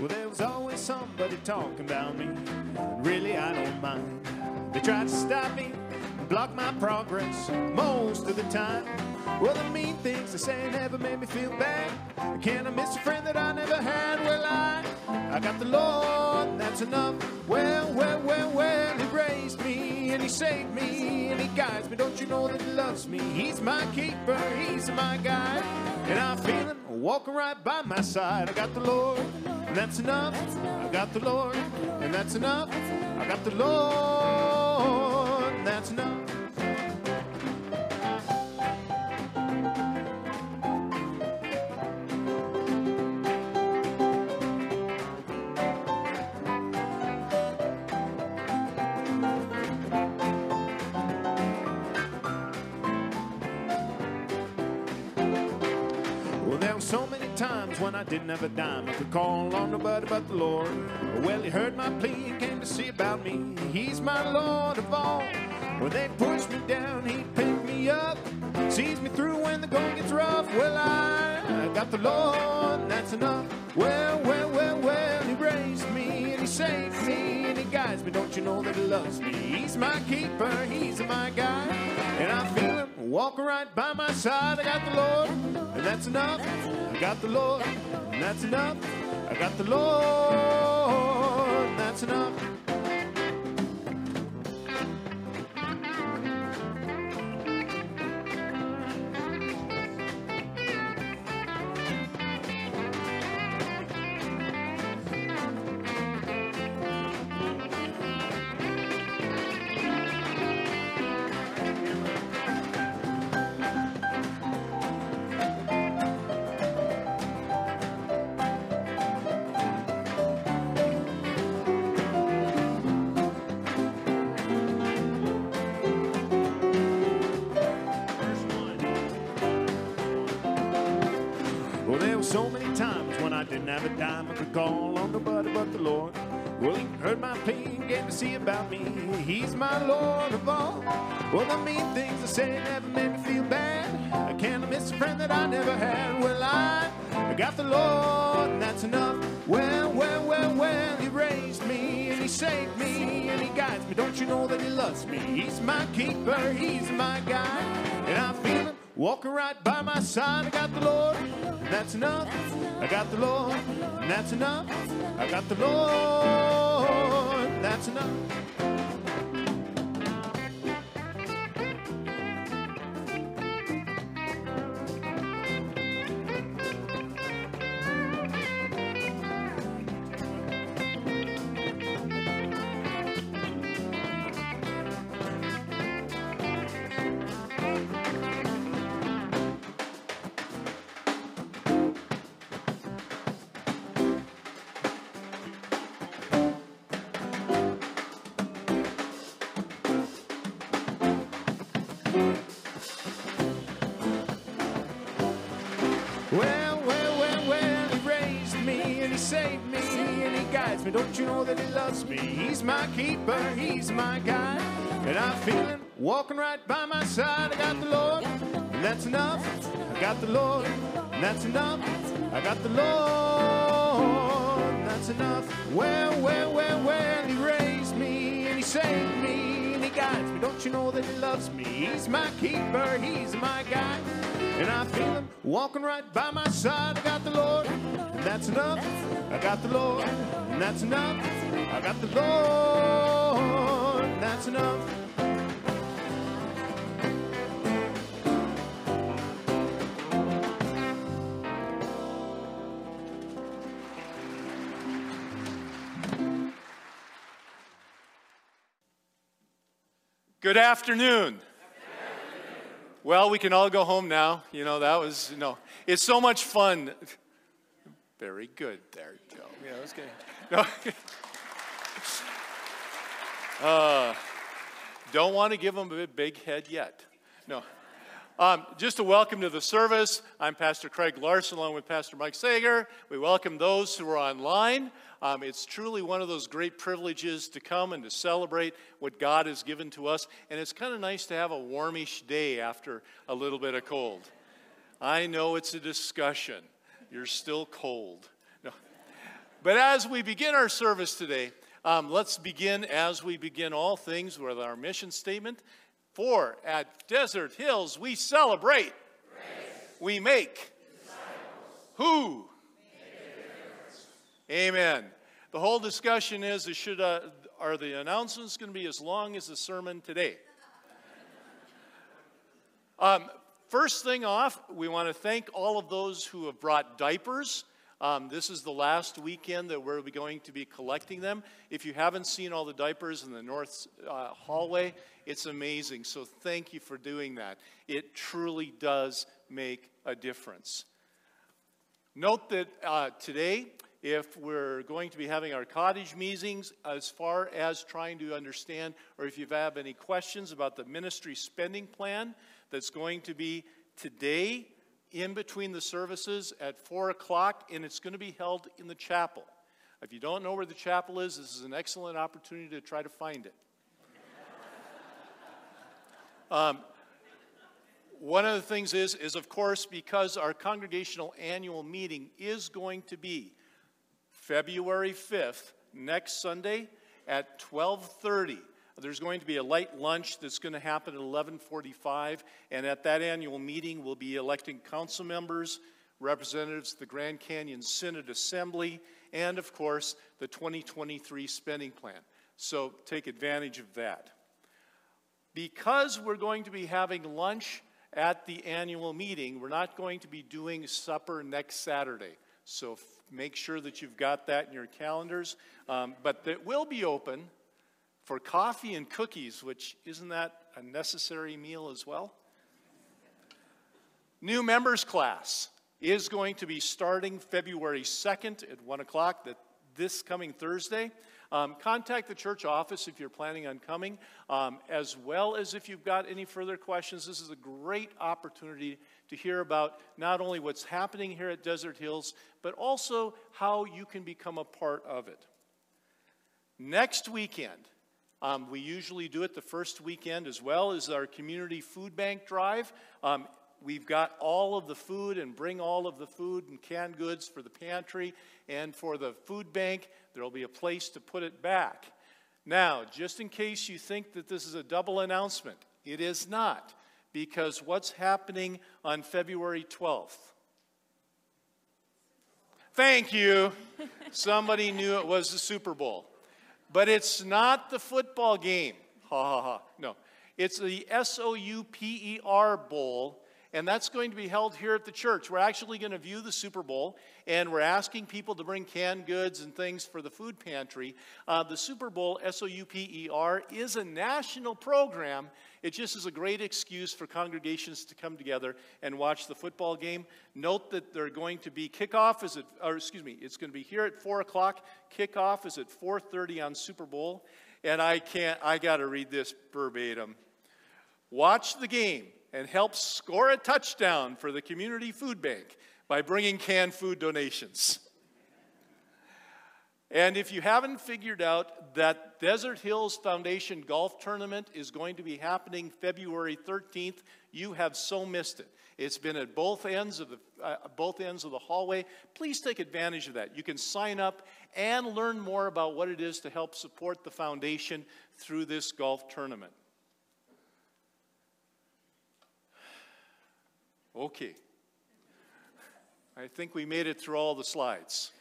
Well, there was always somebody talking about me. Really, I don't mind. They tried to stop me, block my progress most of the time. Well, the mean things they say never made me feel bad. Can I miss a friend that I never had? Well, I, I got the Lord, and that's enough. Well, well, well, well, He raised me and He saved me and He guides me. Don't you know that He loves me? He's my keeper, He's my guide, and I feel Him walking right by my side. I got the Lord, and that's enough. I got the Lord, and that's enough. I got the Lord, and that's enough. A dime. I could call on nobody but the Lord. Well, He heard my plea and came to see about me. He's my Lord of all. When they push me down, He pick me up. Sees me through when the going gets rough. Well, I, I got the Lord, and that's enough. Well, well, well, well, He raised me and He saved me and He guides me. Don't you know that He loves me? He's my keeper, He's my guide, and I feel Him walking right by my side. I got the Lord, and that's enough. I got the Lord, that's enough. I got the Lord, that's enough. Dime. I could call on nobody but the Lord. Well, he heard my plea came to see about me. He's my Lord of all. Well, the mean things I say never made me feel bad. I can't miss a friend that I never had. Well, I, I got the Lord, and that's enough. Well, well, well, well, he raised me and he saved me and he guides me. Don't you know that he loves me? He's my keeper, he's my guide, and I feel him walking right by my side. I got the Lord, and that's enough. I got the Lord, that's enough. I got the Lord, that's enough. Got the Lord, that's enough. I got the Lord, that's enough. Well, well, well, well, he raised me and he saved me and he guides me. Don't you know that he loves me? He's my keeper, he's my guide. And I feel him walking right by my side. I got the Lord, and that's enough. I got the Lord, and that's enough. I got the Lord, that's enough. Good afternoon. Well, we can all go home now. You know, that was, you know, it's so much fun. Very good. There you go. Yeah, that was good. No. Uh, don't want to give them a big head yet. No. Um, just a welcome to the service. I'm Pastor Craig Larson along with Pastor Mike Sager. We welcome those who are online. Um, it's truly one of those great privileges to come and to celebrate what God has given to us. And it's kind of nice to have a warmish day after a little bit of cold. I know it's a discussion. You're still cold. No. But as we begin our service today, um, let's begin as we begin all things with our mission statement. For at Desert Hills, we celebrate, we make, disciples. who? Amen. The whole discussion is, is should, uh, are the announcements going to be as long as the sermon today? Um, first thing off, we want to thank all of those who have brought diapers. Um, this is the last weekend that we're going to be collecting them. If you haven't seen all the diapers in the north uh, hallway, it's amazing. So thank you for doing that. It truly does make a difference. Note that uh, today, if we're going to be having our cottage meetings, as far as trying to understand, or if you have any questions about the ministry spending plan, that's going to be today in between the services at 4 o'clock, and it's going to be held in the chapel. If you don't know where the chapel is, this is an excellent opportunity to try to find it. um, one of the things is, is of course, because our congregational annual meeting is going to be February 5th, next Sunday at 1230 there's going to be a light lunch that's going to happen at 11:45, and at that annual meeting, we'll be electing council members, representatives of the Grand Canyon Synod Assembly, and of course, the 2023 spending plan. So take advantage of that. Because we're going to be having lunch at the annual meeting, we're not going to be doing supper next Saturday. So make sure that you've got that in your calendars. Um, but it will be open for coffee and cookies, which isn't that a necessary meal as well? New members class is going to be starting February 2nd at 1 o'clock, that this coming Thursday. Um, contact the church office if you're planning on coming, um, as well as if you've got any further questions. This is a great opportunity to hear about not only what's happening here at Desert Hills, but also how you can become a part of it. Next weekend, um, we usually do it the first weekend as well as our community food bank drive. Um, we've got all of the food and bring all of the food and canned goods for the pantry and for the food bank. There will be a place to put it back. Now, just in case you think that this is a double announcement, it is not, because what's happening on February 12th? Thank you. Somebody knew it was the Super Bowl. But it's not the football game. Ha ha ha. No. It's the S O U P E R Bowl, and that's going to be held here at the church. We're actually going to view the Super Bowl, and we're asking people to bring canned goods and things for the food pantry. Uh, the Super Bowl, S O U P E R, is a national program. It just is a great excuse for congregations to come together and watch the football game. Note that they're going to be kickoff is at, or excuse me, it's going to be here at four o'clock. Kickoff is at 4:30 on Super Bowl, and I can't. I got to read this verbatim. Watch the game and help score a touchdown for the community food bank by bringing canned food donations. And if you haven't figured out that Desert Hills Foundation Golf Tournament is going to be happening February 13th, you have so missed it. It's been at both ends of the uh, both ends of the hallway. Please take advantage of that. You can sign up and learn more about what it is to help support the foundation through this golf tournament. Okay. I think we made it through all the slides.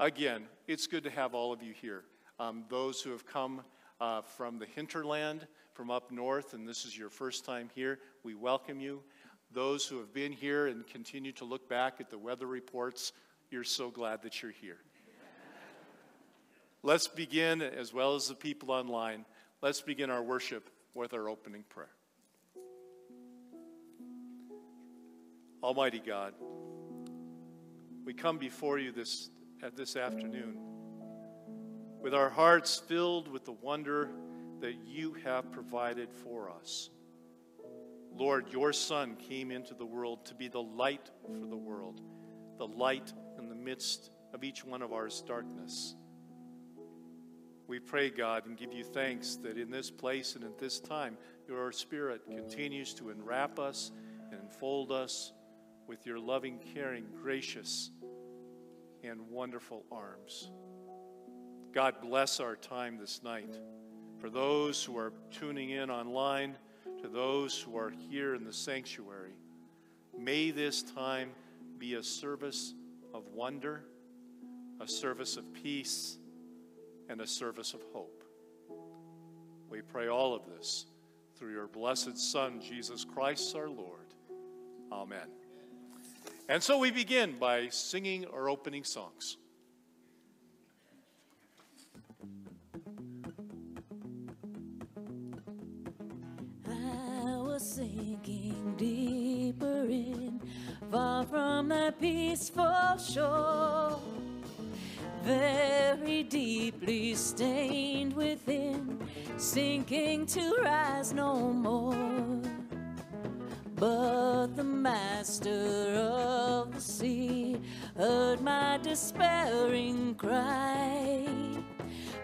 Again, it's good to have all of you here. Um, those who have come uh, from the hinterland, from up north, and this is your first time here, we welcome you. Those who have been here and continue to look back at the weather reports, you're so glad that you're here. let's begin, as well as the people online, let's begin our worship with our opening prayer. Almighty God, we come before you this, this afternoon with our hearts filled with the wonder that you have provided for us. Lord, your Son came into the world to be the light for the world, the light in the midst of each one of our darkness. We pray, God, and give you thanks that in this place and at this time, your Spirit continues to enwrap us and enfold us with your loving, caring, gracious and wonderful arms. God bless our time this night. For those who are tuning in online, to those who are here in the sanctuary, may this time be a service of wonder, a service of peace, and a service of hope. We pray all of this through your blessed Son, Jesus Christ our Lord. Amen. And so we begin by singing our opening songs. Sinking deeper in, far from that peaceful shore, very deeply stained within, sinking to rise no more. But the master of the sea heard my despairing cry.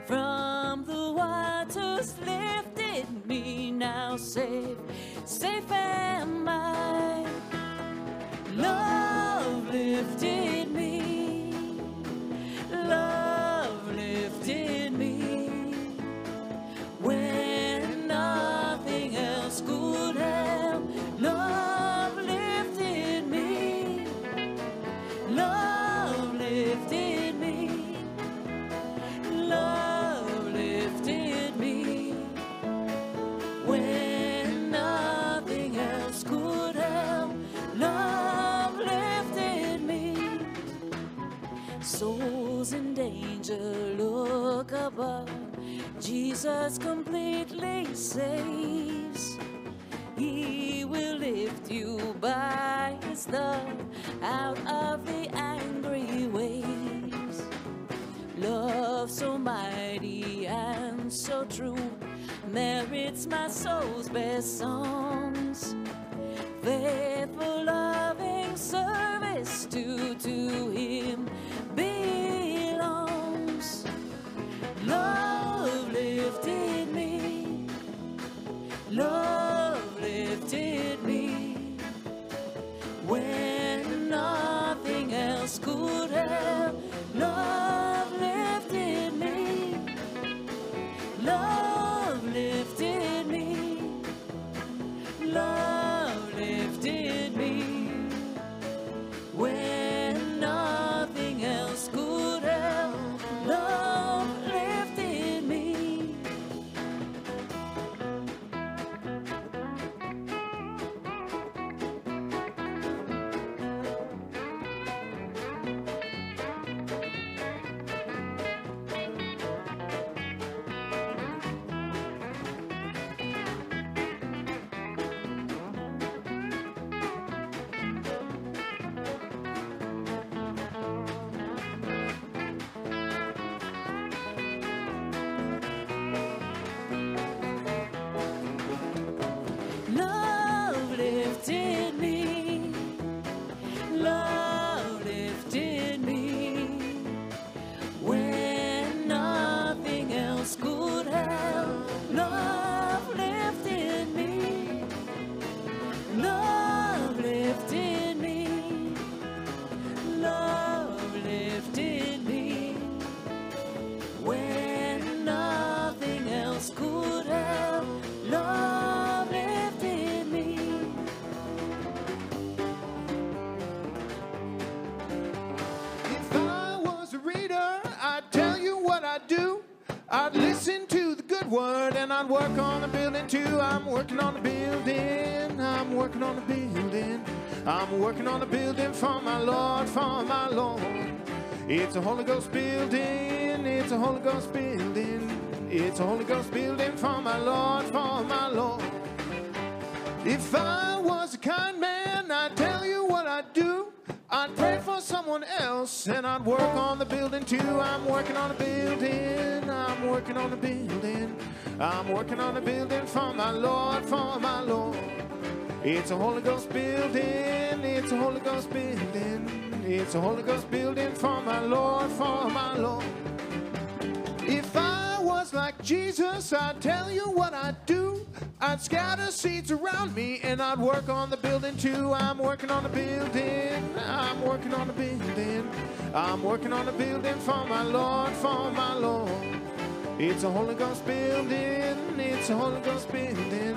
From the waters lifted me now safe, safe am I. Love lifted me, look above. Jesus completely saves. He will lift you by his love out of the angry waves. Love so mighty and so true merits my soul's best songs. Faithful, loving service to to Him work on the building too. I'm working on the building. I'm working on the building. I'm working on the building for my Lord, for my Lord. It's a Holy Ghost building. It's a Holy Ghost building. It's a Holy Ghost building for my Lord, for my Lord. If I I'd pray for someone else and I'd work on the building too. I'm working on the building. I'm working on the building. I'm working on the building for my Lord, for my Lord. It's a Holy Ghost building. It's a Holy Ghost building. It's a Holy Ghost building for my Lord, for my Lord. If I was like Jesus, I'd tell you what I'd do. I'd scatter seeds around me and I'd work on the building too. I'm working on the building. I'm working on the building. I'm working on the building for my Lord, for my Lord. It's a Holy Ghost building. It's a Holy Ghost building.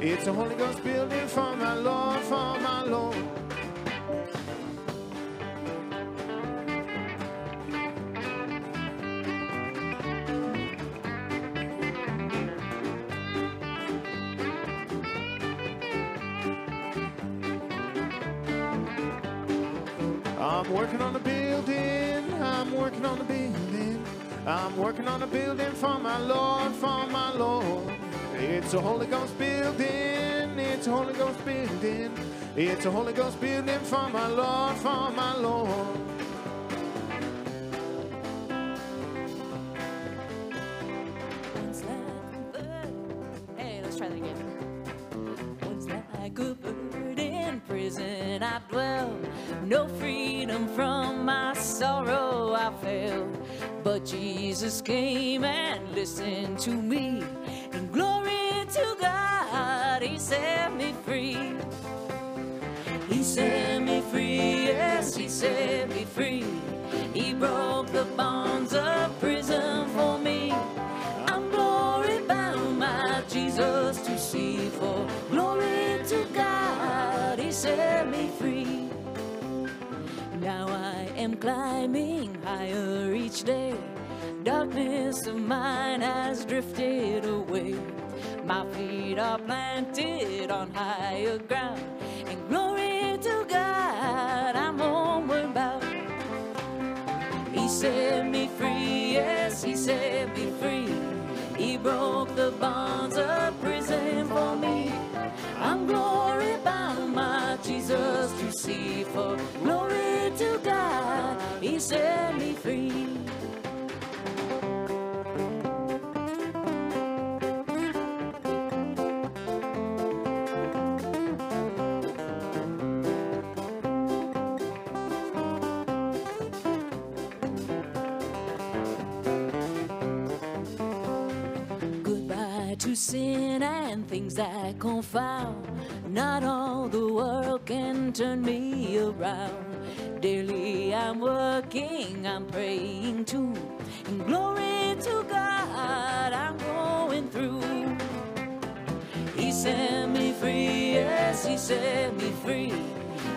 It's a Holy Ghost building for my Lord, for my Lord. I'm working on a building. I'm working on a building. I'm working on a building for my Lord, for my Lord. It's a Holy Ghost building. It's a Holy Ghost building. It's a Holy Ghost building for my Lord, for my Lord. Hey, let's try that again. I dwell. No freedom from my sorrow I felt. But Jesus came and listened to me. And glory to God, He set me free. He set me free, yes, He set me free. He broke am climbing higher each day. Darkness of mine has drifted away. My feet are planted on higher ground. And glory to God, I'm homeward bound. He set me free, yes, he set me free. He broke the bonds of prison for me. I'm glory bound, my Jesus to see. For glory set me free. Goodbye to sin and things that confound. Not all the world can turn me around. Daily I'm working, I'm praying too. And glory to God, I'm going through. He set me free, yes, he set me free.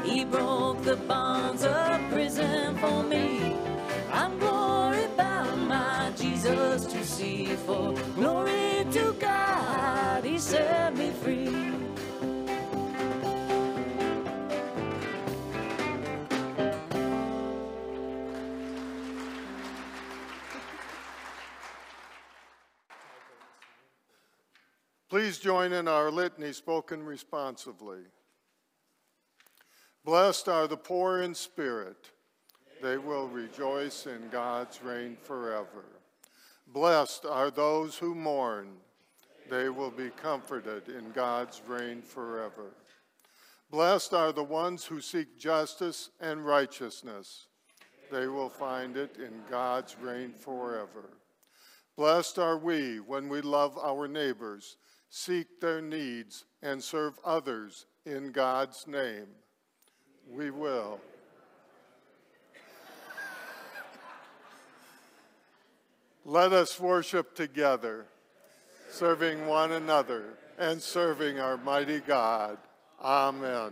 He broke the bonds of prison for me. I'm glory bound, my Jesus to see. For glory to God, he set Please join in our litany spoken responsively. Blessed are the poor in spirit, they will rejoice in God's reign forever. Blessed are those who mourn, they will be comforted in God's reign forever. Blessed are the ones who seek justice and righteousness, they will find it in God's reign forever. Blessed are we when we love our neighbors, seek their needs, and serve others in God's name. We will. Let us worship together, serving one another and serving our mighty God. Amen.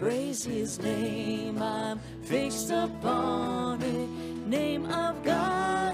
Praise his name, I'm fixed upon it. Name of God's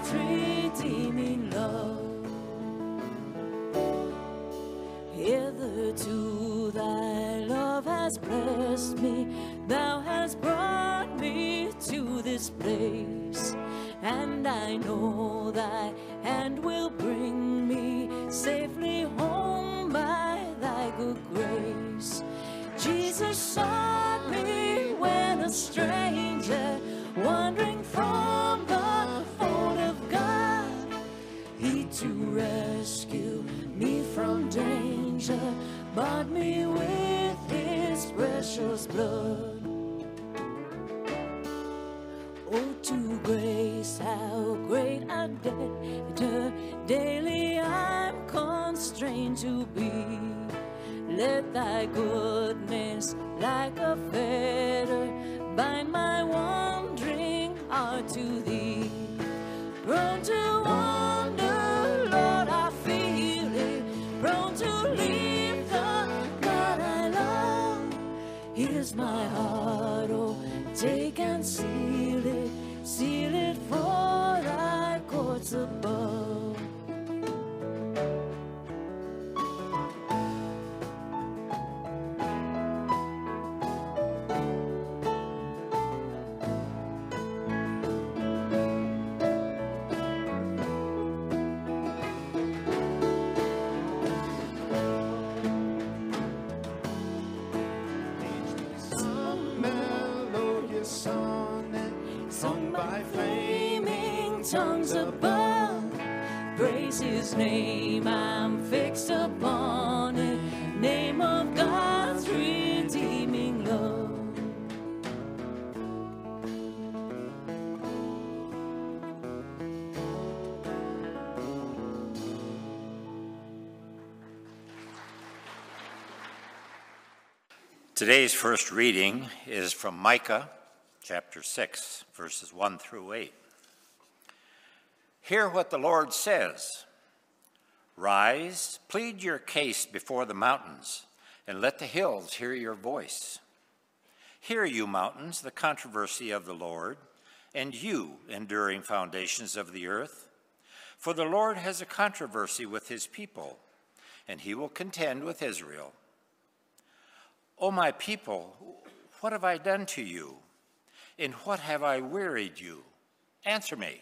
Today's first reading is from Micah chapter 6, verses 1 through 8. Hear what the Lord says Rise, plead your case before the mountains, and let the hills hear your voice. Hear, you mountains, the controversy of the Lord, and you, enduring foundations of the earth. For the Lord has a controversy with his people, and he will contend with Israel. O my people, what have I done to you? In what have I wearied you? Answer me.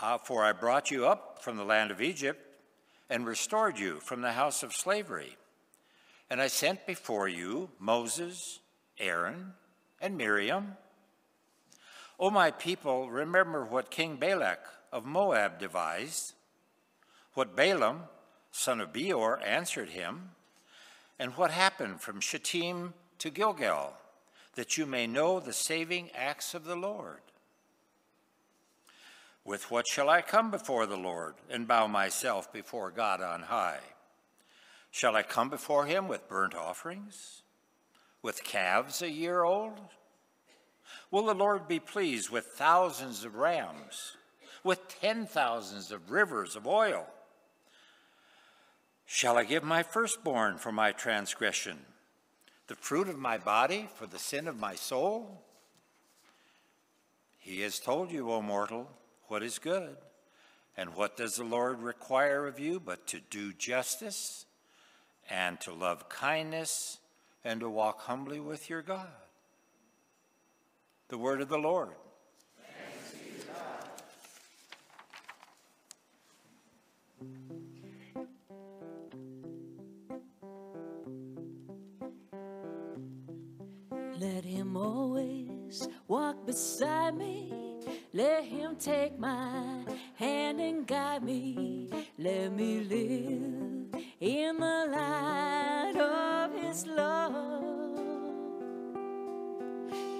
Uh, for I brought you up from the land of Egypt and restored you from the house of slavery. And I sent before you Moses, Aaron, and Miriam. O my people, remember what King Balak of Moab devised, what Balaam, son of Beor, answered him and what happened from Shittim to Gilgal, that you may know the saving acts of the Lord. With what shall I come before the Lord and bow myself before God on high? Shall I come before him with burnt offerings, with calves a year old? Will the Lord be pleased with thousands of rams, with ten thousands of rivers of oil? Shall I give my firstborn for my transgression, the fruit of my body for the sin of my soul? He has told you, O mortal, what is good. And what does the Lord require of you but to do justice and to love kindness and to walk humbly with your God? The word of the Lord. Let him always walk beside me. Let him take my hand and guide me. Let me live in the light of his love.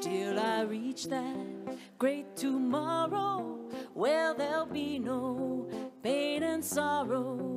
Till I reach that great tomorrow where there'll be no pain and sorrow.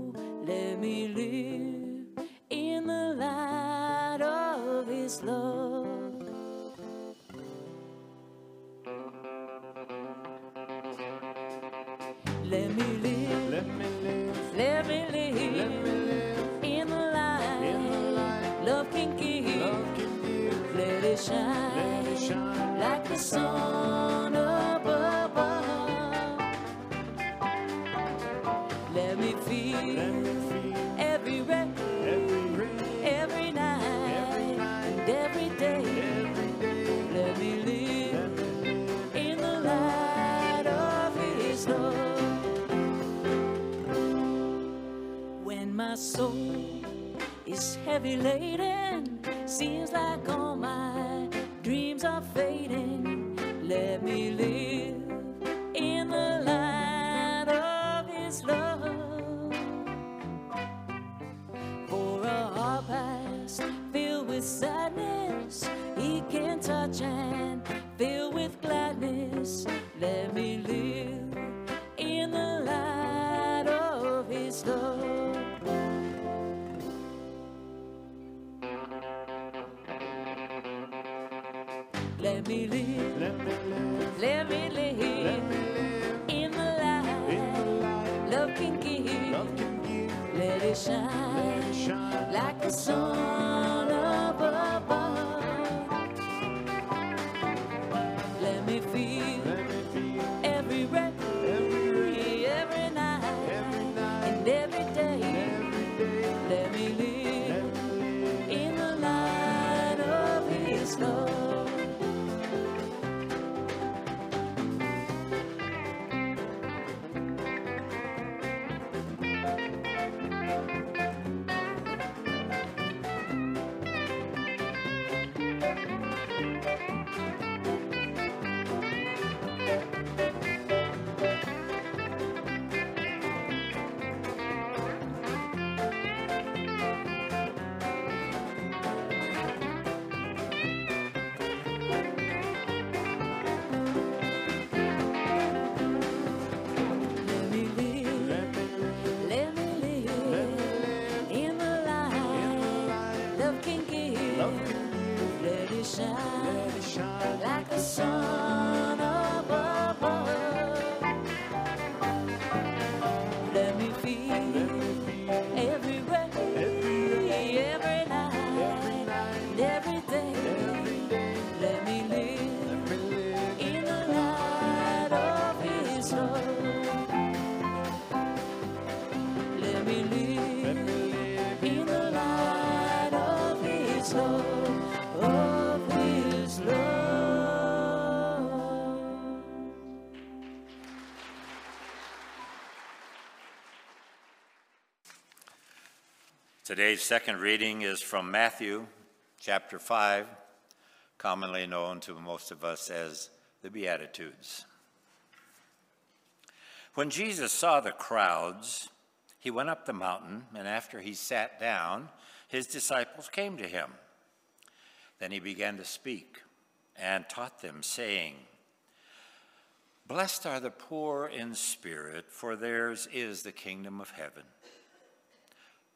Today's second reading is from Matthew chapter 5, commonly known to most of us as the Beatitudes. When Jesus saw the crowds, he went up the mountain, and after he sat down, his disciples came to him. Then he began to speak and taught them, saying, Blessed are the poor in spirit, for theirs is the kingdom of heaven.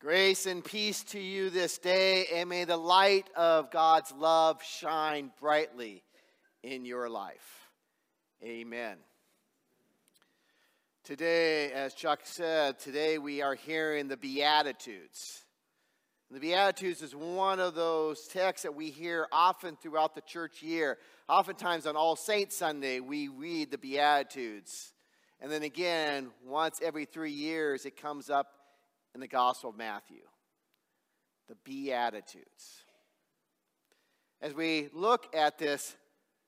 Grace and peace to you this day, and may the light of God's love shine brightly in your life. Amen. Today, as Chuck said, today we are hearing the Beatitudes. The Beatitudes is one of those texts that we hear often throughout the church year. Oftentimes on All Saints Sunday, we read the Beatitudes. And then again, once every three years, it comes up in the Gospel of Matthew. The Beatitudes. As we look at this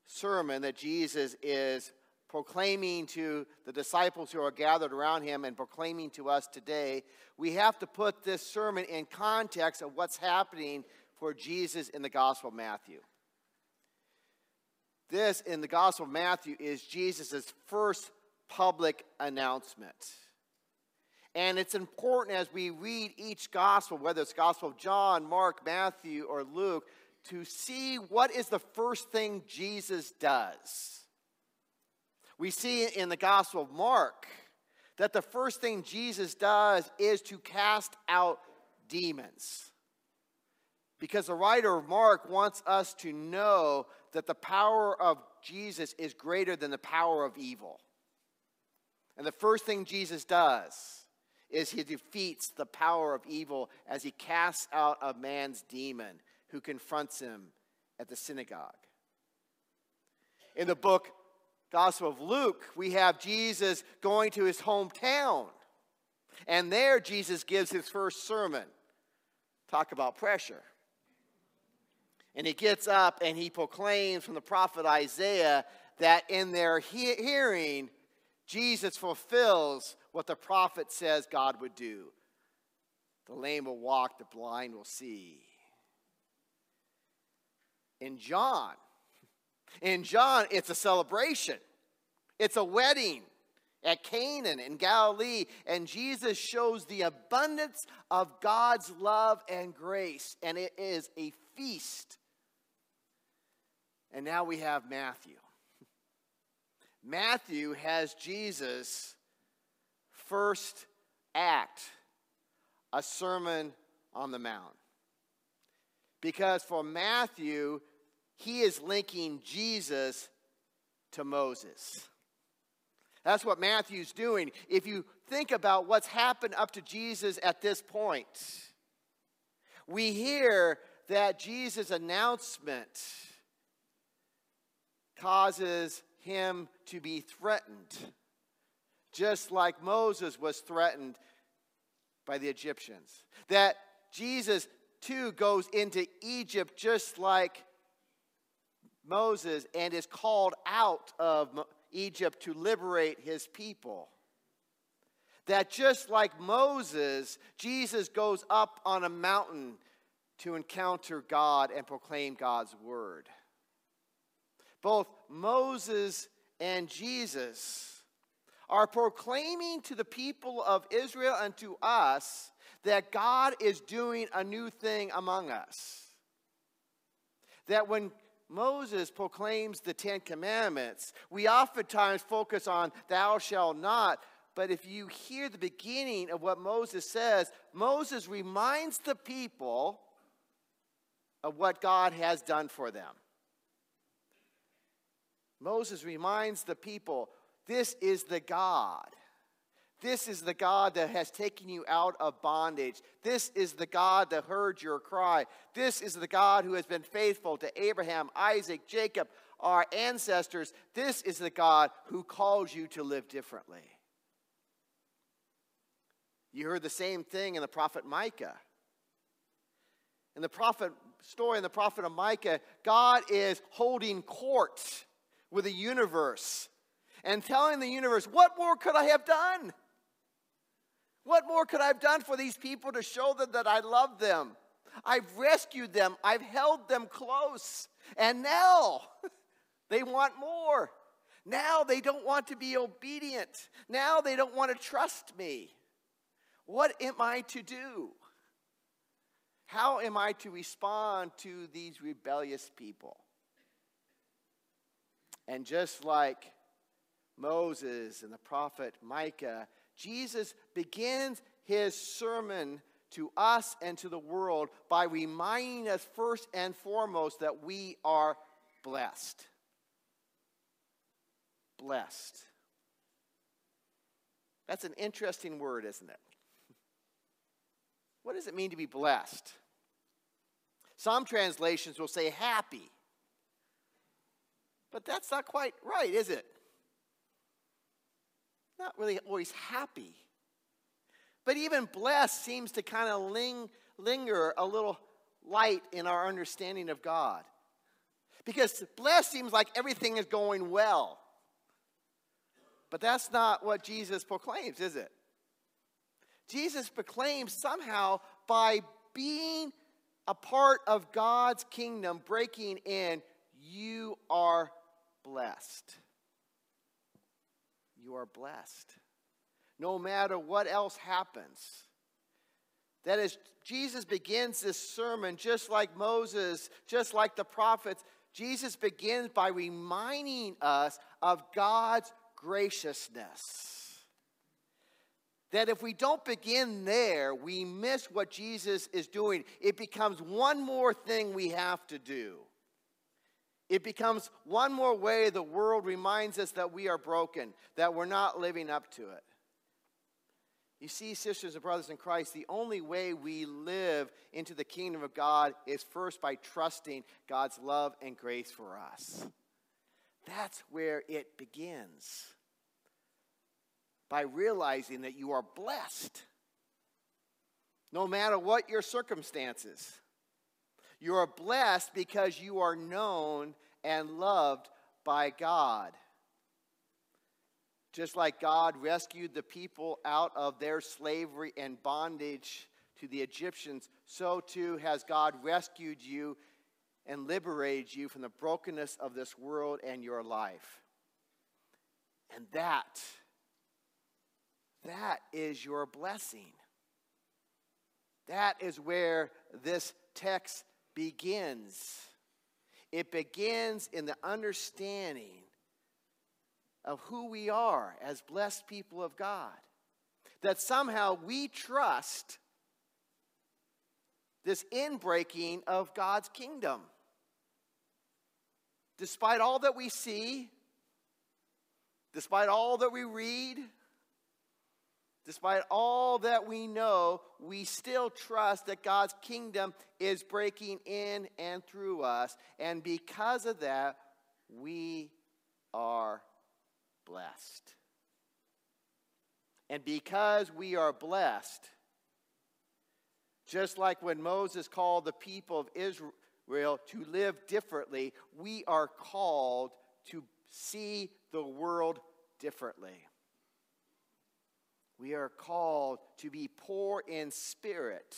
sermon that Jesus is proclaiming to the disciples who are gathered around him and proclaiming to us today, we have to put this sermon in context of what's happening for Jesus in the Gospel of Matthew. This, in the Gospel of Matthew, is Jesus' first public announcement. And it's important as we read each gospel, whether it's Gospel of John, Mark, Matthew, or Luke, to see what is the first thing Jesus does. We see in the Gospel of Mark that the first thing Jesus does is to cast out demons. Because the writer of Mark wants us to know that the power of Jesus is greater than the power of evil. And the first thing Jesus does is he defeats the power of evil as he casts out a man's demon who confronts him at the synagogue. In the book Gospel of Luke, we have Jesus going to his hometown. And there, Jesus gives his first sermon. Talk about pressure. And he gets up and he proclaims from the prophet Isaiah that in their he- hearing, Jesus fulfills what the prophet says God would do. The lame will walk, the blind will see. In John, in John, it's a celebration. It's a wedding at Cana in Galilee, and Jesus shows the abundance of God's love and grace, and it is a feast. And now we have Matthew. Matthew has Jesus' first act, a Sermon on the Mount. Because for Matthew, he is linking Jesus to Moses. That's what Matthew's doing. If you think about what's happened up to Jesus at this point, we hear that Jesus' announcement causes him to be threatened, just like Moses was threatened by the Egyptians. That Jesus too goes into Egypt just like Moses and is called out of Egypt to liberate his people. That just like Moses, Jesus goes up on a mountain to encounter God and proclaim God's word. Both Moses and Jesus are proclaiming to the people of Israel and to us that God is doing a new thing among us. That when Moses proclaims the Ten Commandments, we oftentimes focus on thou shalt not. But if you hear the beginning of what Moses says, Moses reminds the people of what God has done for them. Moses reminds the people this is the God this is the God that has taken you out of bondage. This is the God that heard your cry. This is the God who has been faithful to Abraham, Isaac, Jacob, our ancestors. This is the God who calls you to live differently. You heard the same thing in the prophet Micah. In the prophet story in the prophet of Micah, God is holding court with the universe and telling the universe, What more could I have done? What more could I have done for these people to show them that I love them? I've rescued them, I've held them close, and now they want more. Now they don't want to be obedient. Now they don't want to trust me. What am I to do? How am I to respond to these rebellious people? And just like Moses and the prophet Micah, Jesus begins his sermon to us and to the world by reminding us first and foremost that we are blessed. Blessed. That's an interesting word, isn't it? What does it mean to be blessed? Some translations will say happy. But that's not quite right, is it? Not really always happy. But even blessed seems to kind of ling, linger a little light in our understanding of God. Because blessed seems like everything is going well. But that's not what Jesus proclaims, is it? Jesus proclaims somehow by being a part of God's kingdom, breaking in, you are blessed you are blessed. no matter what else happens. That is, Jesus begins this sermon just like Moses, just like the prophets. Jesus begins by reminding us of God's graciousness. That if we don't begin there, we miss what Jesus is doing. It becomes one more thing we have to do. It becomes one more way the world reminds us that we are broken, that we're not living up to it. You see, sisters and brothers in Christ, the only way we live into the kingdom of God is first by trusting God's love and grace for us. That's where it begins. By realizing that you are blessed, no matter what your circumstances. You are blessed because you are known and loved by God. Just like God rescued the people out of their slavery and bondage to the Egyptians, so too has God rescued you and liberated you from the brokenness of this world and your life. And that, that is your blessing. That is where this text begins. It begins in the understanding of who we are as blessed people of God. That somehow we trust this inbreaking of God's kingdom. Despite all that we see, despite all that we read, Despite all that we know, we still trust that God's kingdom is breaking in and through us. And because of that, we are blessed. And because we are blessed, just like when Moses called the people of Israel to live differently, we are called to see the world differently. We are called to be poor in spirit.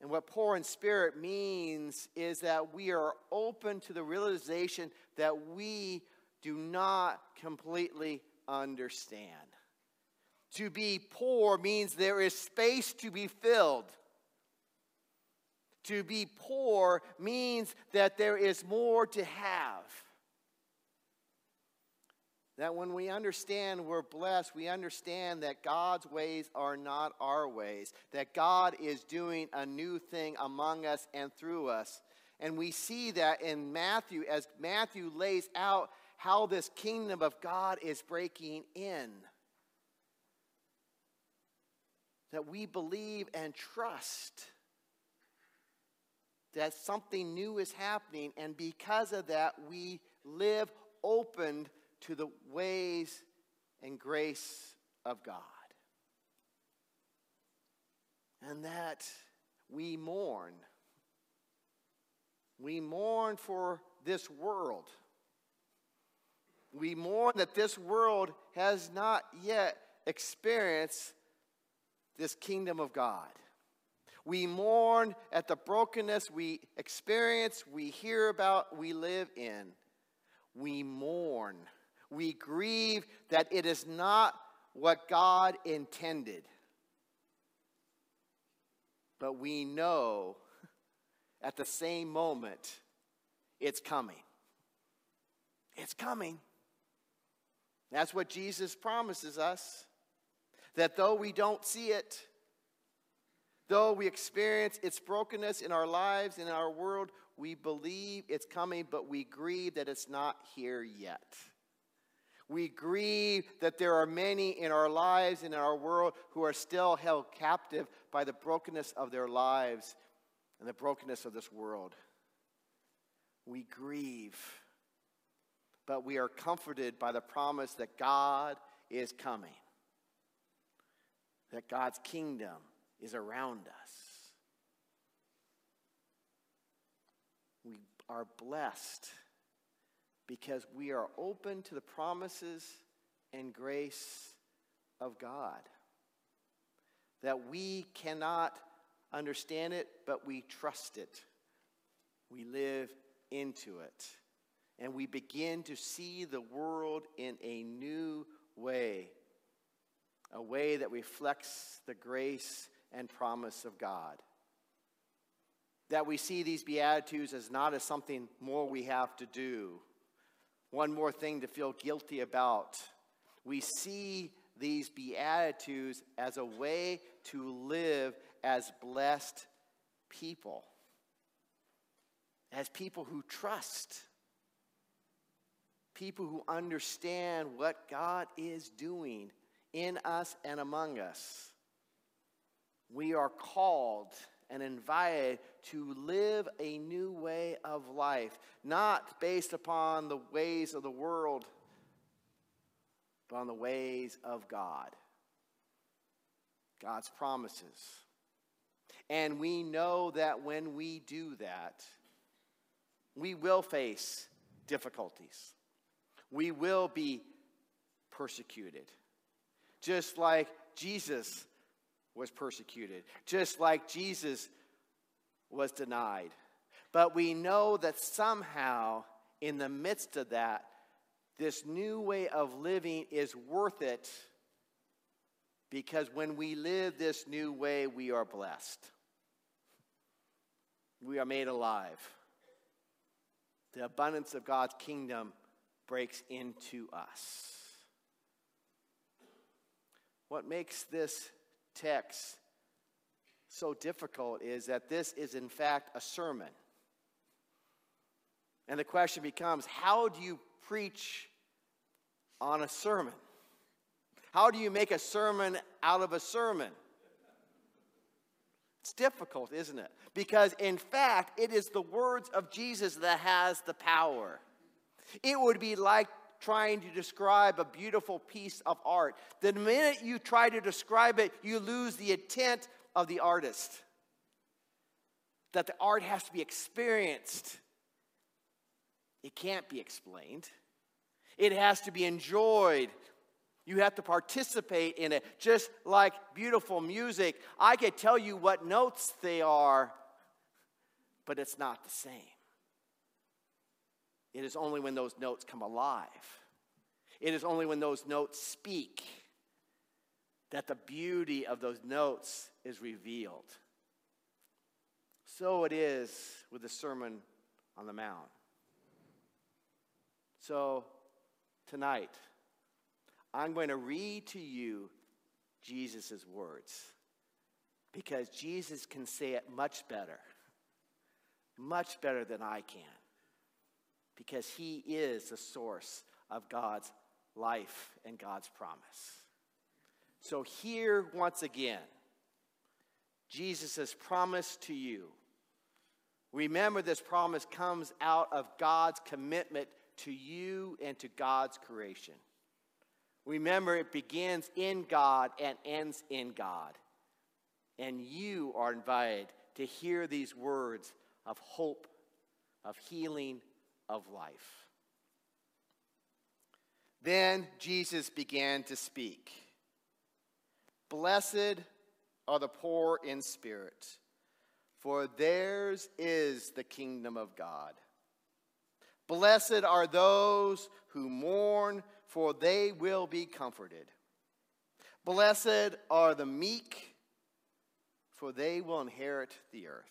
And what poor in spirit means is that we are open to the realization that we do not completely understand. To be poor means there is space to be filled. To be poor means that there is more to have. That when we understand we're blessed, we understand that God's ways are not our ways, that God is doing a new thing among us and through us. And we see that in Matthew as Matthew lays out how this kingdom of God is breaking in. That we believe and trust that something new is happening, and because of that, we live opened to the ways and grace of God. And that we mourn. We mourn for this world. We mourn that this world has not yet experienced this kingdom of God. We mourn at the brokenness we experience, we hear about, we live in. We mourn we grieve that it is not what God intended. But we know at the same moment it's coming. It's coming. That's what Jesus promises us. That though we don't see it, though we experience its brokenness in our lives, in our world, we believe it's coming, but we grieve that it's not here yet. We grieve that there are many in our lives and in our world who are still held captive by the brokenness of their lives and the brokenness of this world. We grieve, but we are comforted by the promise that God is coming, that God's kingdom is around us. We are blessed because we are open to the promises and grace of God. That we cannot understand it, but we trust it. We live into it. And we begin to see the world in a new way, a way that reflects the grace and promise of God. That we see these Beatitudes as not as something more we have to do, one more thing to feel guilty about. We see these Beatitudes as a way to live as blessed people, as people who trust, people who understand what God is doing in us and among us. We are called and invited to live a new way of life, not based upon the ways of the world, but on the ways of God. God's promises. And we know that when we do that, we will face difficulties. We will be persecuted. Just like Jesus was persecuted, just like Jesus was denied. But we know that somehow, in the midst of that, this new way of living is worth it because when we live this new way, we are blessed. We are made alive. The abundance of God's kingdom breaks into us. What makes this text so difficult is that this is, in fact, a sermon. And the question becomes how do you preach on a sermon? How do you make a sermon out of a sermon? It's difficult, isn't it? Because in fact, it is the words of Jesus that has the power. It would be like trying to describe a beautiful piece of art. The minute you try to describe it, you lose the intent of the artist. That the art has to be experienced. It can't be explained. It has to be enjoyed. You have to participate in it, just like beautiful music. I could tell you what notes they are, but it's not the same. It is only when those notes come alive, it is only when those notes speak that the beauty of those notes is revealed. So it is with the Sermon on the Mount. So tonight, I'm going to read to you Jesus' words because Jesus can say it much better, much better than I can, because he is the source of God's life and God's promise. So, here once again, Jesus' promise to you. Remember, this promise comes out of God's commitment to you and to God's creation. Remember, it begins in God and ends in God. And you are invited to hear these words of hope, of healing, of life. Then Jesus began to speak Blessed are the poor in spirit, for theirs is the kingdom of God. Blessed are those who mourn for they will be comforted. Blessed are the meek, for they will inherit the earth.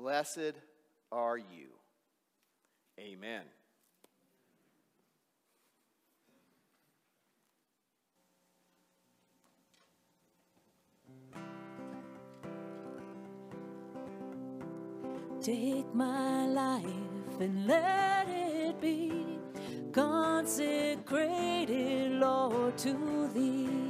Blessed are you. Amen. Take my life and let it be consecrated, Lord, to thee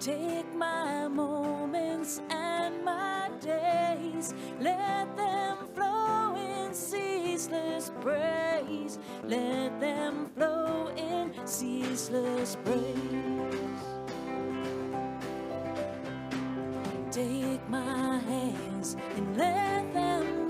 Take my moments and my days, let them flow in ceaseless praise. Let them flow in ceaseless praise. Take my hands and let them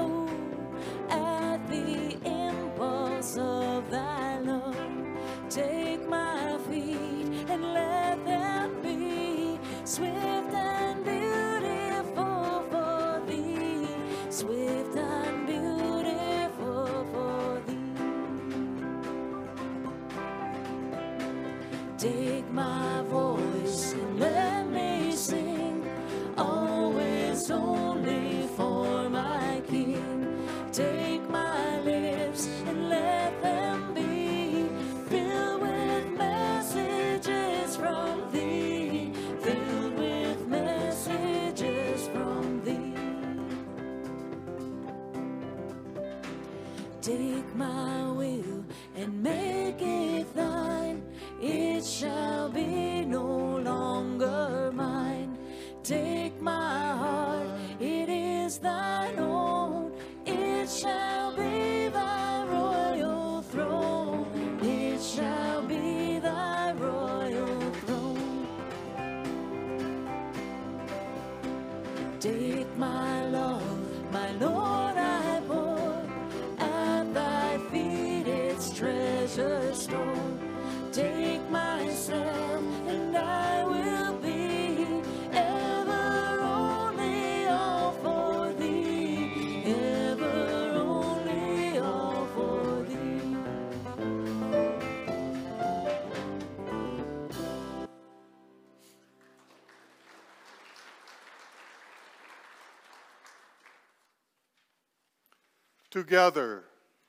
Together,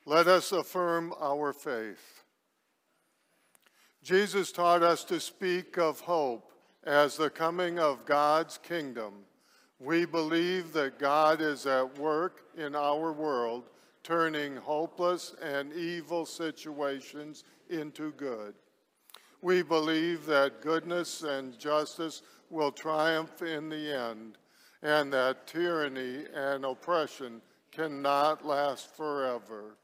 let us affirm our faith. Jesus taught us to speak of hope as the coming of God's kingdom. We believe that God is at work in our world, turning hopeless and evil situations into good. We believe that goodness and justice will triumph in the end, and that tyranny and oppression cannot last forever.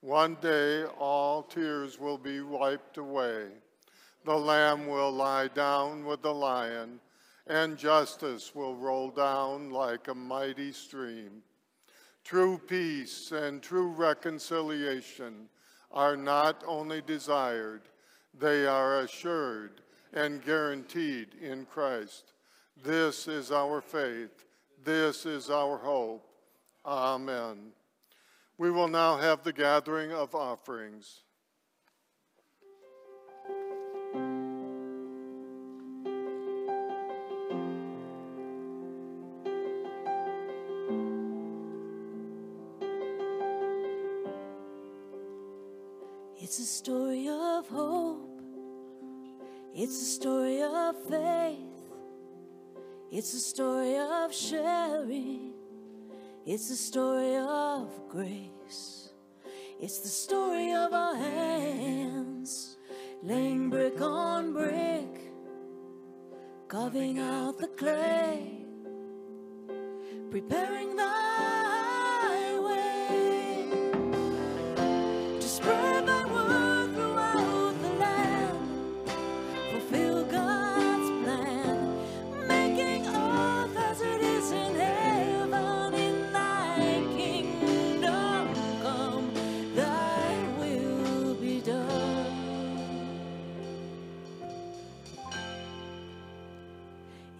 One day all tears will be wiped away. The lamb will lie down with the lion, and justice will roll down like a mighty stream. True peace and true reconciliation are not only desired, they are assured and guaranteed in Christ. This is our faith. This is our hope. Amen. We will now have the gathering of offerings. It's a story of hope. It's a story of faith. It's a story of sharing. It's the story of grace. It's the story of our hands. Laying brick on brick, carving out the clay, preparing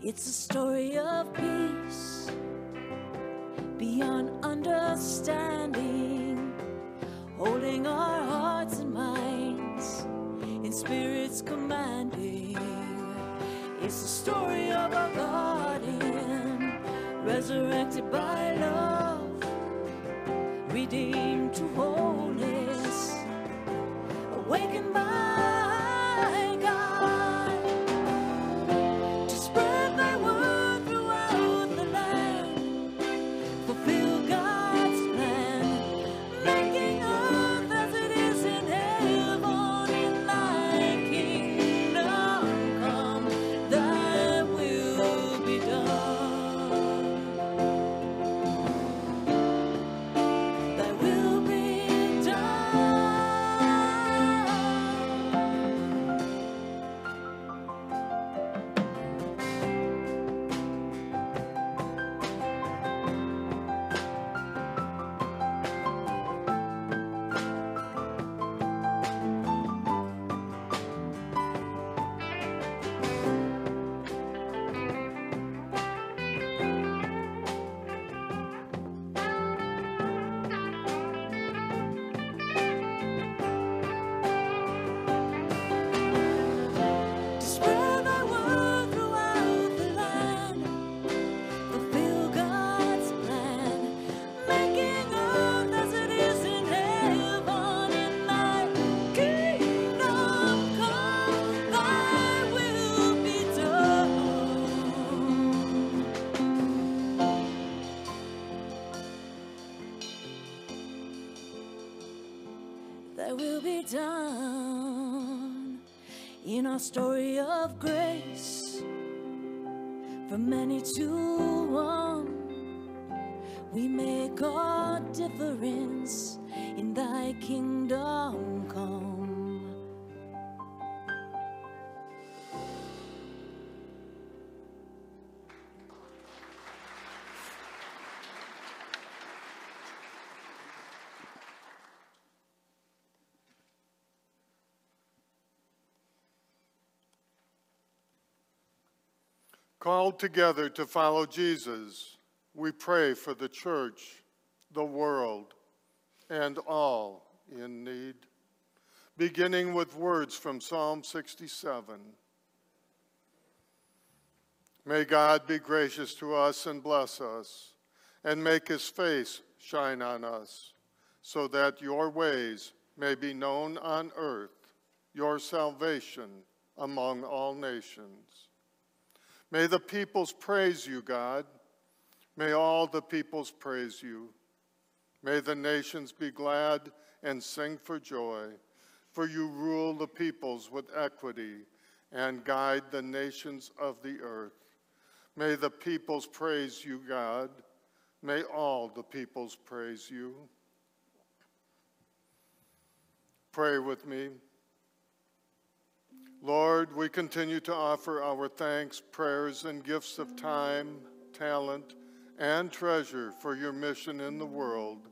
It's a story of peace beyond understanding, holding our hearts and minds in spirits commanding. It's the story of a guardian, resurrected by love, redeemed to wholeness, in our story of grace. From many to one, we make our difference in Thy kingdom come. Called together to follow Jesus, we pray for the church, the world, and all in need. Beginning with words from Psalm 67. May God be gracious to us and bless us, and make his face shine on us, so that your ways may be known on earth, your salvation among all nations. May the peoples praise you, God. May all the peoples praise you. May the nations be glad and sing for joy, for you rule the peoples with equity and guide the nations of the earth. May the peoples praise you, God. May all the peoples praise you. Pray with me. Lord, we continue to offer our thanks, prayers, and gifts of time, talent, and treasure for your mission in the world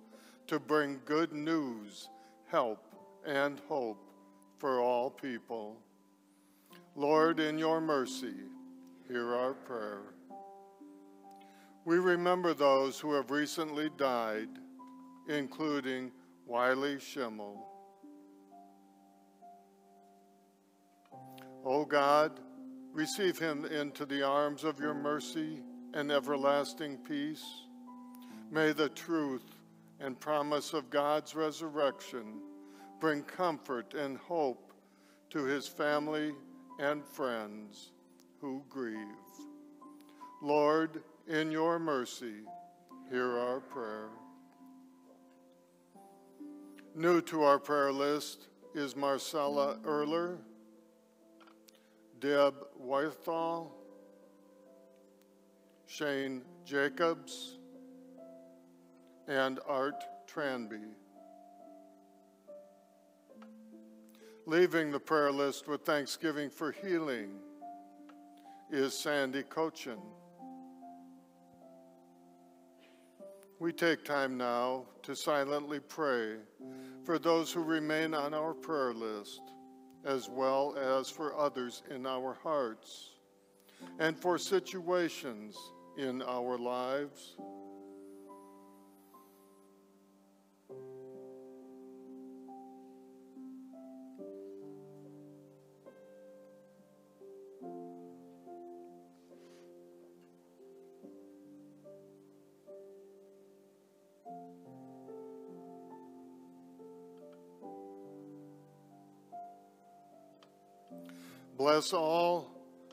to bring good news, help, and hope for all people. Lord, in your mercy, hear our prayer. We remember those who have recently died, including Wiley Schimmel. God, receive him into the arms of your mercy and everlasting peace. May the truth and promise of God's resurrection bring comfort and hope to his family and friends who grieve. Lord, in your mercy, hear our prayer. New to our prayer list is Marcella Erler. Deb Wythall, Shane Jacobs, and Art Tranby. Leaving the prayer list with thanksgiving for healing is Sandy Cochin. We take time now to silently pray for those who remain on our prayer list as well as for others in our hearts, and for situations in our lives. Bless all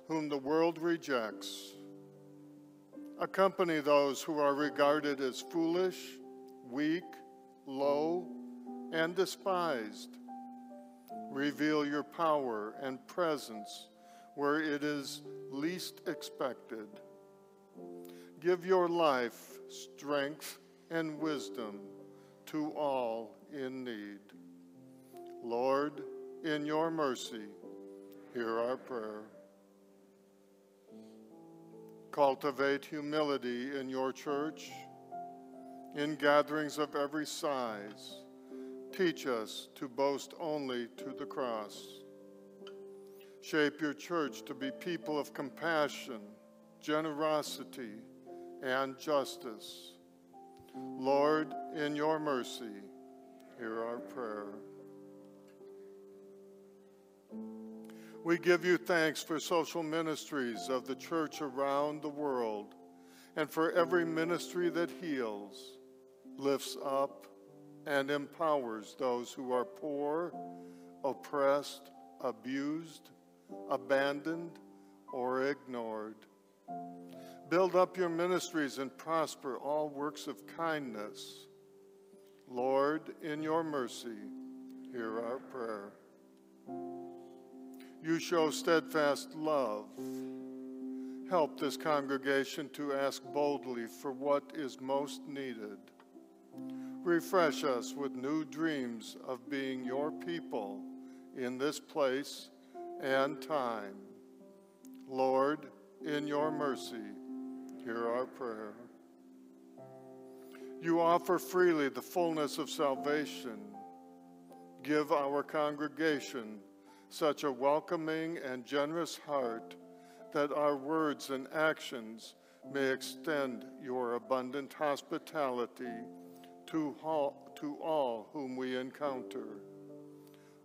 whom the world rejects. Accompany those who are regarded as foolish, weak, low, and despised. Reveal your power and presence where it is least expected. Give your life, strength, and wisdom to all in need. Lord, in your mercy, hear our prayer. Cultivate humility in your church, in gatherings of every size. Teach us to boast only to the cross. Shape your church to be people of compassion, generosity, and justice. Lord, in your mercy, hear our prayer. We give you thanks for social ministries of the church around the world and for every ministry that heals, lifts up, and empowers those who are poor, oppressed, abused, abandoned, or ignored. Build up your ministries and prosper all works of kindness. Lord, in your mercy, hear our prayer. You show steadfast love. Help this congregation to ask boldly for what is most needed. Refresh us with new dreams of being your people in this place and time. Lord, in your mercy, hear our prayer. You offer freely the fullness of salvation. Give our congregation such a welcoming and generous heart that our words and actions may extend your abundant hospitality to all, to all whom we encounter.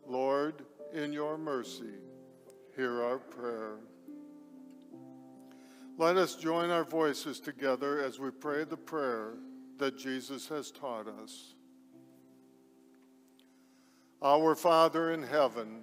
Lord, in your mercy, hear our prayer. Let us join our voices together as we pray the prayer that Jesus has taught us. Our Father in heaven,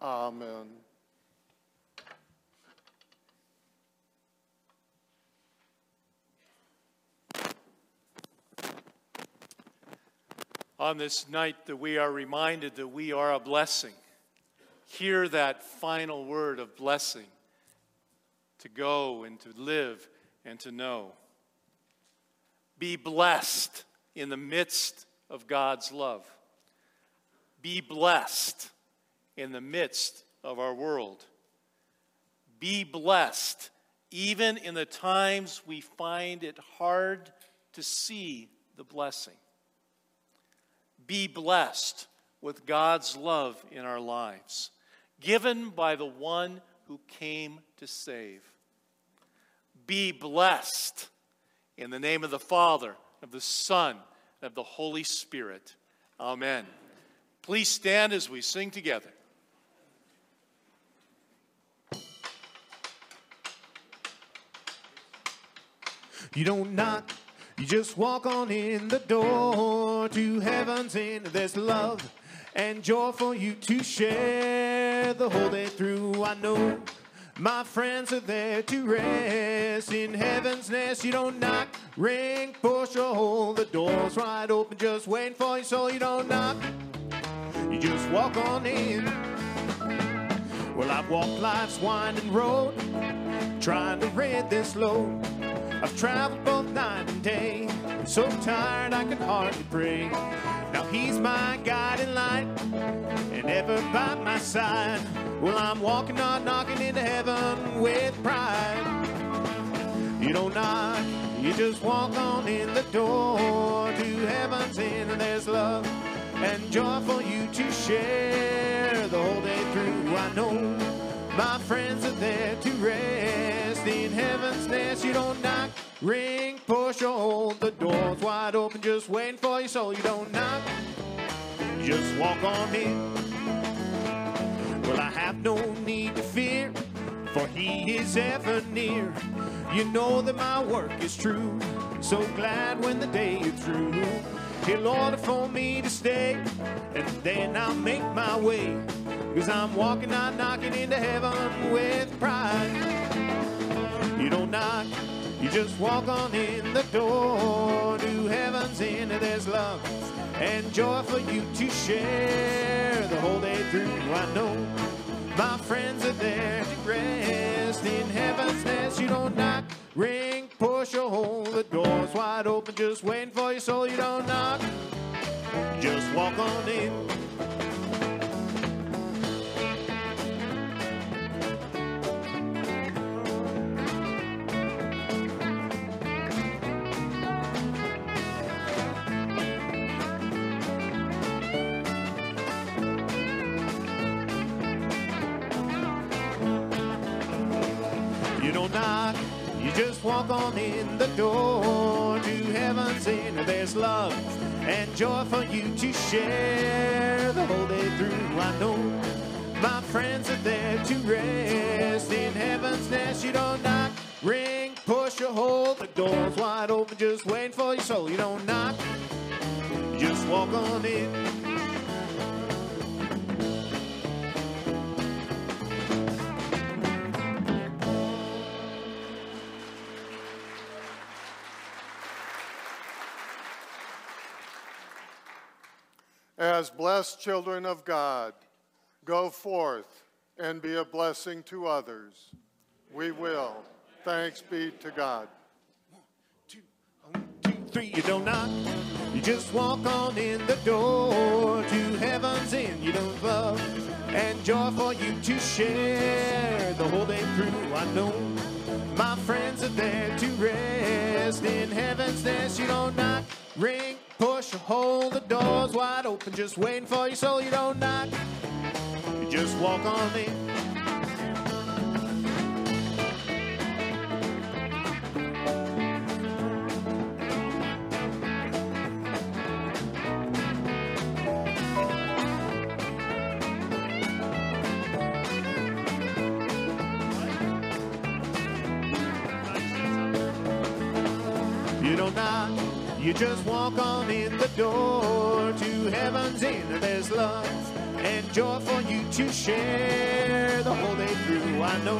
Amen. On this night that we are reminded that we are a blessing. Hear that final word of blessing to go and to live and to know. Be blessed in the midst of God's love. Be blessed in the midst of our world. Be blessed even in the times we find it hard to see the blessing. Be blessed with God's love in our lives, given by the one who came to save. Be blessed in the name of the Father, of the Son, and of the Holy Spirit. Amen. Please stand as we sing together. You don't knock, you just walk on in the door to heaven's end. There's love and joy for you to share the whole day through. I know my friends are there to rest in heaven's nest. You don't knock, ring, push, or hold. The door's wide open, just waiting for you. So you don't knock, you just walk on in. Well, I've walked life's winding road, trying to rid this load. I've traveled both night and day, I'm so tired I can hardly pray. Now he's my guiding light, and ever by my side. Well, I'm walking on, knocking into heaven with pride. You don't knock, you just walk on in the door to heaven's end, and there's love and joy for you to share the whole day through. I know my friends are there to rest in heaven's nest. You don't knock, ring, push, or hold. The door's wide open, just waiting for you, so you don't knock. Just walk on in. Well, I have no need to fear, for He is ever near. You know that my work is true. So glad when the day is through. He'll order for me to stay, and then I'll make my way. Cause I'm walking, not knocking into heaven with pride. You don't knock, you just walk on in the door to heaven's end. There's love and joy for you to share the whole day through. I know my friends are there to rest in heaven's nest. You don't knock, ring, push, or hold. The door's wide open, just waiting for you, so you don't knock. Just walk on in. Knock, you just walk on in the door to heaven's inn. There's love and joy for you to share the whole day through. I know my friends are there to rest in heaven's nest. You don't knock, ring, push, or hold. The door's wide open, just waiting for your soul. You don't knock, you just walk on in. As blessed children of God, go forth and be a blessing to others. We will. Thanks be to God. two, three. You don't knock, you just walk on in the door to heaven's inn. You don't love and joy for you to share the whole day through. I know my friends are there to rest in heaven's nest. You don't knock, ring, push, hold the doors wide open, just waiting for you so You don't knock, you just walk on in. You just walk on in the door to heaven's inn. There's love and joy for you to share the whole day through. I know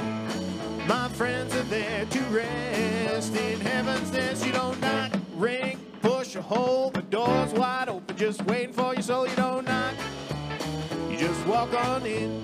my friends are there to rest in heaven's nest. You don't knock, ring, push, or hold. The door's wide open, just waiting for your soul. You don't knock, you just walk on in.